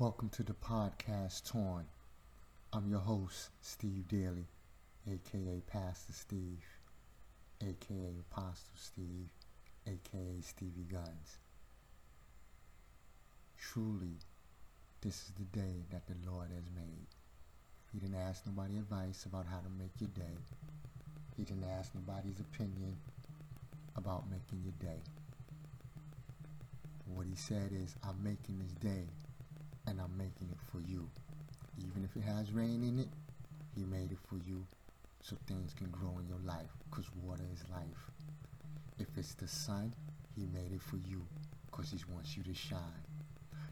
Welcome to the podcast Torn. I'm your host, Steve Daly, aka Pastor Steve, aka Apostle Steve, aka Stevie Guns. Truly, this is the day that the Lord has made. He didn't ask nobody advice about how to make your day. He didn't ask nobody's opinion about making your day. What he said is, I'm making this day and I'm making it for you. Even if it has rain in it, he made it for you so things can grow in your life because water is life. If it's the sun, he made it for you because he wants you to shine.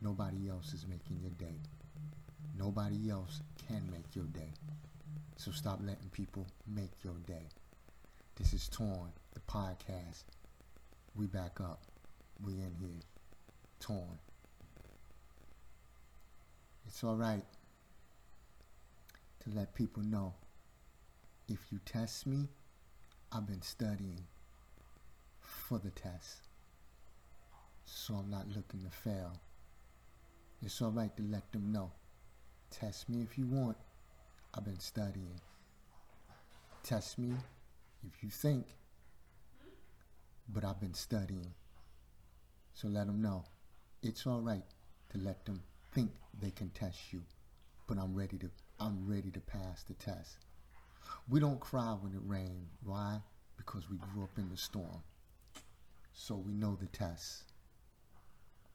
Nobody else is making your day. Nobody else can make your day. So stop letting people make your day. This is Torn, the podcast. We back up. We in here. Torn. It's alright to let people know if you test me, I've been studying for the test. So I'm not looking to fail. It's alright to let them know. Test me if you want. I've been studying. Test me if you think. But I've been studying. So let them know. It's alright to let them think they can test you. But I'm ready to I'm ready to pass the test. We don't cry when it rains. Why? Because we grew up in the storm. So we know the test.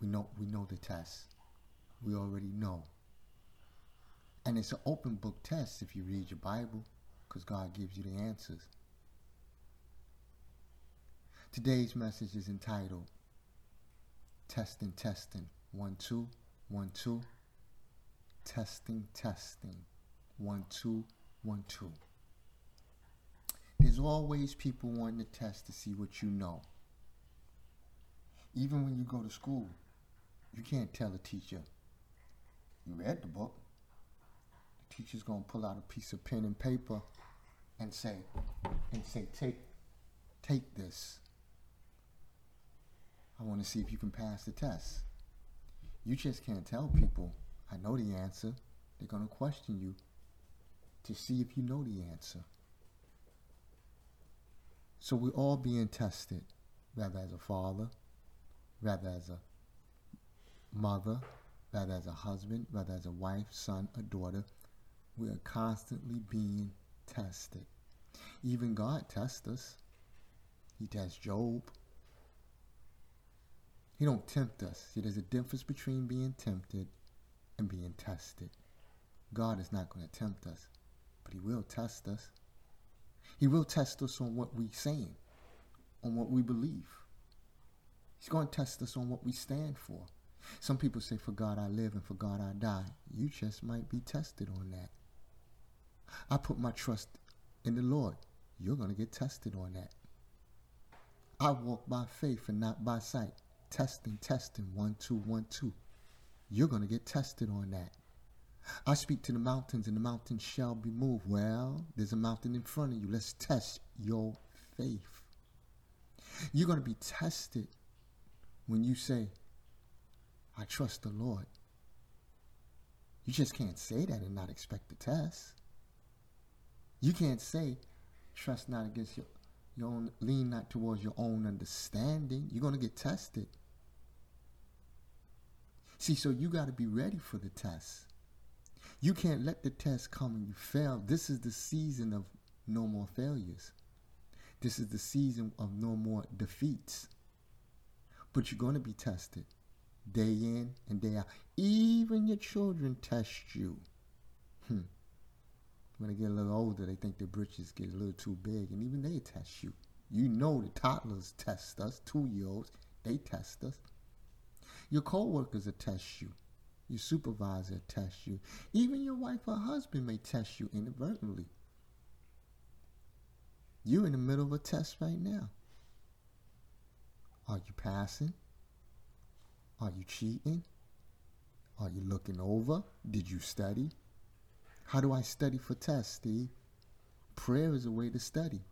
We know we know the test. We already know. And it's an open book test if you read your Bible, because God gives you the answers. Today's message is entitled Testing, Testing. One, two, one, two. Testing, testing. One, two, one, two. There's always people wanting to test to see what you know. Even when you go to school, you can't tell a teacher, you read the book. The teacher's gonna pull out a piece of pen and paper and say, and say, take, take this. I want to see if you can pass the test. You just can't tell people, I know the answer. They're going to question you to see if you know the answer. So we're all being tested, whether as a father, whether as a mother, whether as a husband, whether as a wife, son, or daughter. We are constantly being tested. Even God tests us. He tests Job. He don't tempt us. See, there's a difference between being tempted and being tested. God is not going to tempt us, but he will test us. He will test us on what we're saying, on what we believe. He's going to test us on what we stand for. Some people say, For God I live and for God I die. You just might be tested on that. I put my trust in the Lord. You're going to get tested on that. I walk by faith and not by sight. Testing, testing, one, two, one, two. You're going to get tested on that. I speak to the mountains and the mountains shall be moved. Well, there's a mountain in front of you. Let's test your faith. You're going to be tested when you say, I trust the Lord. You just can't say that and not expect the test. You can't say, trust not against your, own, lean not towards your own understanding. You're going to get tested. See, so you got to be ready for the test. You can't let the test come and you fail. This is the season of no more failures. This is the season of no more defeats. But you're going to be tested day in and day out. Even your children test you. Hmm. When they get a little older, they think their britches get a little too big, and even they test you. You know the toddlers test us, two-year-olds, they test us. Your co-workers will test you. Your supervisor will test you. Even your wife or husband may test you inadvertently. You're in the middle of a test right now. Are you passing? Are you cheating? Are you looking over? Did you study? How do I study for tests, Steve? Prayer is a way to study.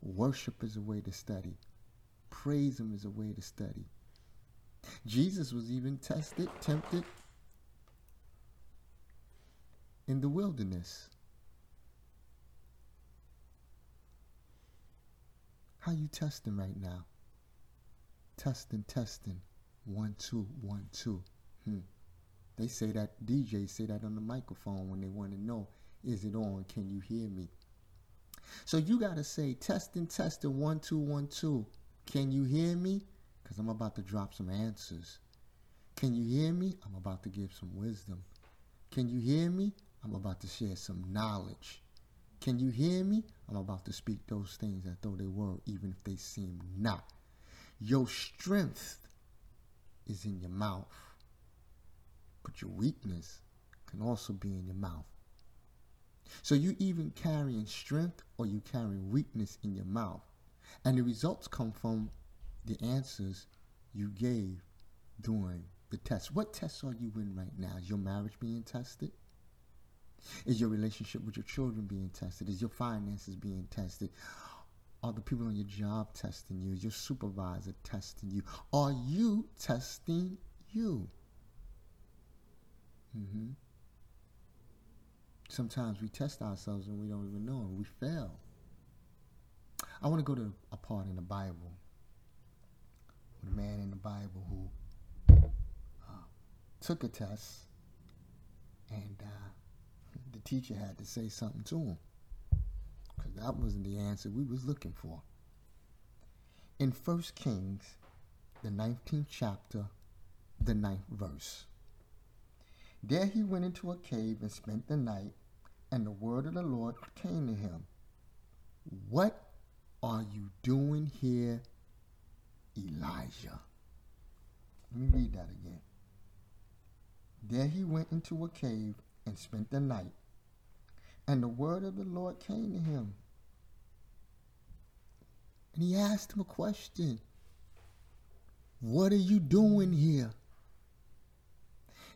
Worship is a way to study. Praise Him is a way to study. Jesus was even tested, tempted in the wilderness. How you testing right now? Testing, testing. One, two, one, two. Hmm. They say that DJs say that on the microphone when they want to know, is it on? Can you hear me? So you gotta say testing, testing, one, two, one, two. Can you hear me? Because I'm about to drop some answers. Can you hear me? I'm about to give some wisdom. Can you hear me? I'm about to share some knowledge. Can you hear me? I'm about to speak those things as though they were, even if they seem not. Your strength is in your mouth, but your weakness can also be in your mouth. So you even carrying strength or you carrying weakness in your mouth. And the results come from the answers you gave during the test. What tests are you in right now? Is your marriage being tested? Is your relationship with your children being tested? Is your finances being tested? Are the people on your job testing you? Is your supervisor testing you? Are you testing you? Mm-hmm. Sometimes we test ourselves and we don't even know and we fail. I want to go to a part in the Bible with a man in the Bible who uh, took a test and uh, the teacher had to say something to him because that wasn't the answer we was looking for. In First Kings, the 19th chapter, the ninth verse. There he went into a cave and spent the night, and the word of the Lord came to him. What are you doing here, Elijah? Let me read that again. There he went into a cave and spent the night, and the word of the Lord came to him. And he asked him a question What are you doing here?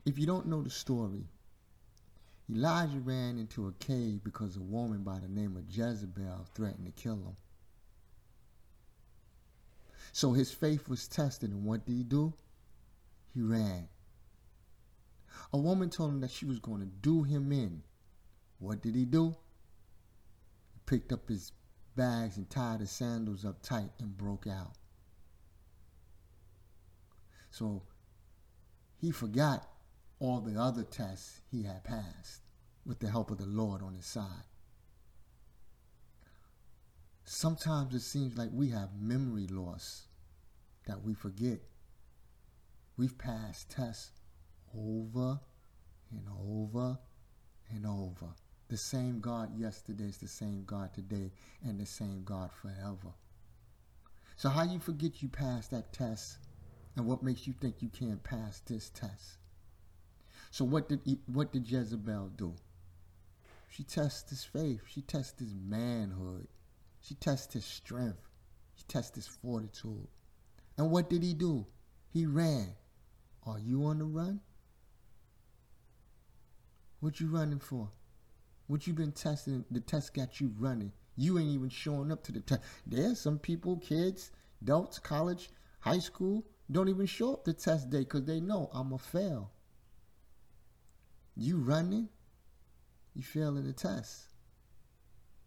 If you don't know the story, Elijah ran into a cave because a woman by the name of Jezebel threatened to kill him. So his faith was tested, and what did he do? He ran. A woman told him that she was going to do him in. What did he do? He picked up his bags and tied his sandals up tight and broke out. So he forgot all the other tests he had passed with the help of the Lord on his side. Sometimes it seems like we have memory loss that we forget. We've passed tests over and over and over. The same God yesterday is the same God today and the same God forever. So how you forget you passed that test and what makes you think you can't pass this test? So what did what did Jezebel do? She tested his faith. She tested his manhood. She tested his strength. She tested his fortitude. And what did he do? He ran. Are you on the run? What you running for? What you been testing? The test got you running. You ain't even showing up to the test. There's some people, kids, adults, college, high school, don't even show up to test day because they know I'm a fail. You running, you failing the test.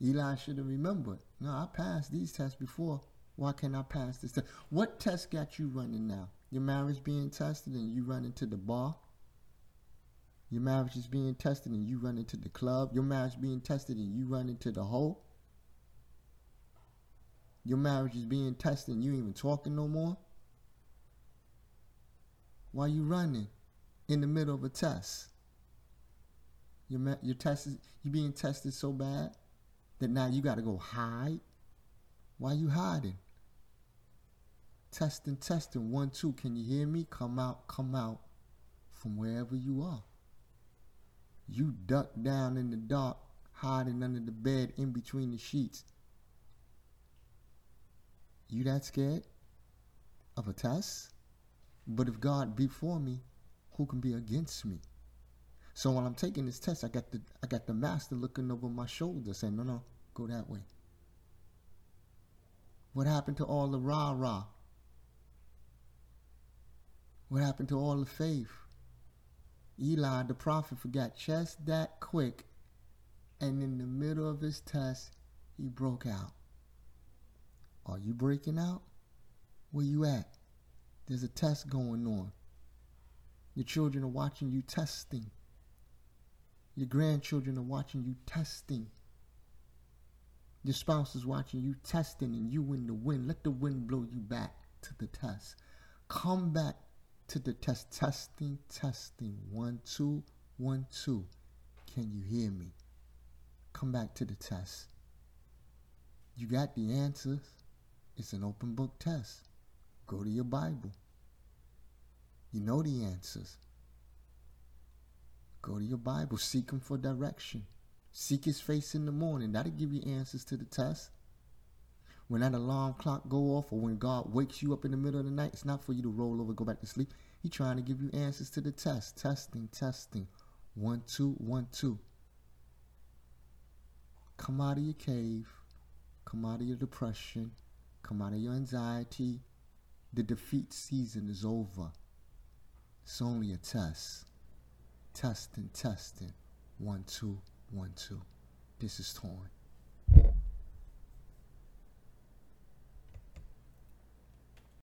Eli should have remembered. No, I passed these tests before. Why can't I pass this test? What test got you running now? Your marriage being tested and you running to the bar? Your marriage is being tested and you run into the club. Your marriage being tested and you run into the hole. Your marriage is being tested and you ain't even talking no more. Why you running in the middle of a test? Your your test is you being tested so bad that now you got to go hide. Why you hiding? Testing, testing. One, two. Can you hear me? Come out, come out from wherever you are. You duck down in the dark, hiding under the bed in between the sheets. You that scared of a test? But if God be for me, who can be against me? So while I'm taking this test, I got the I got the master looking over my shoulder saying, No, no, go that way. What happened to all the rah-rah? What happened to all the faith? Eli, the prophet, forgot just that quick. And in the middle of his test, he broke out. Are you breaking out? Where you at? There's a test going on. Your children are watching you testing. Your grandchildren are watching you testing. Your spouse is watching you testing and you in the wind. Let the wind blow you back to the test. Come back to the test. Testing, testing. One, two, one, two. Can you hear me? Come back to the test. You got the answers. It's an open book test. Go to your Bible. You know the answers. Go to your Bible. Seek Him for direction. Seek His face in the morning. That'll give you answers to the test. When that alarm clock go off or when God wakes you up in the middle of the night, it's not for you to roll over, go back to sleep. He's trying to give you answers to the test. Testing, testing. One, two, one, two. Come out of your cave. Come out of your depression. Come out of your anxiety. The defeat season is over. It's only a test. Testing, testing. One, two, one, two. This is Torn.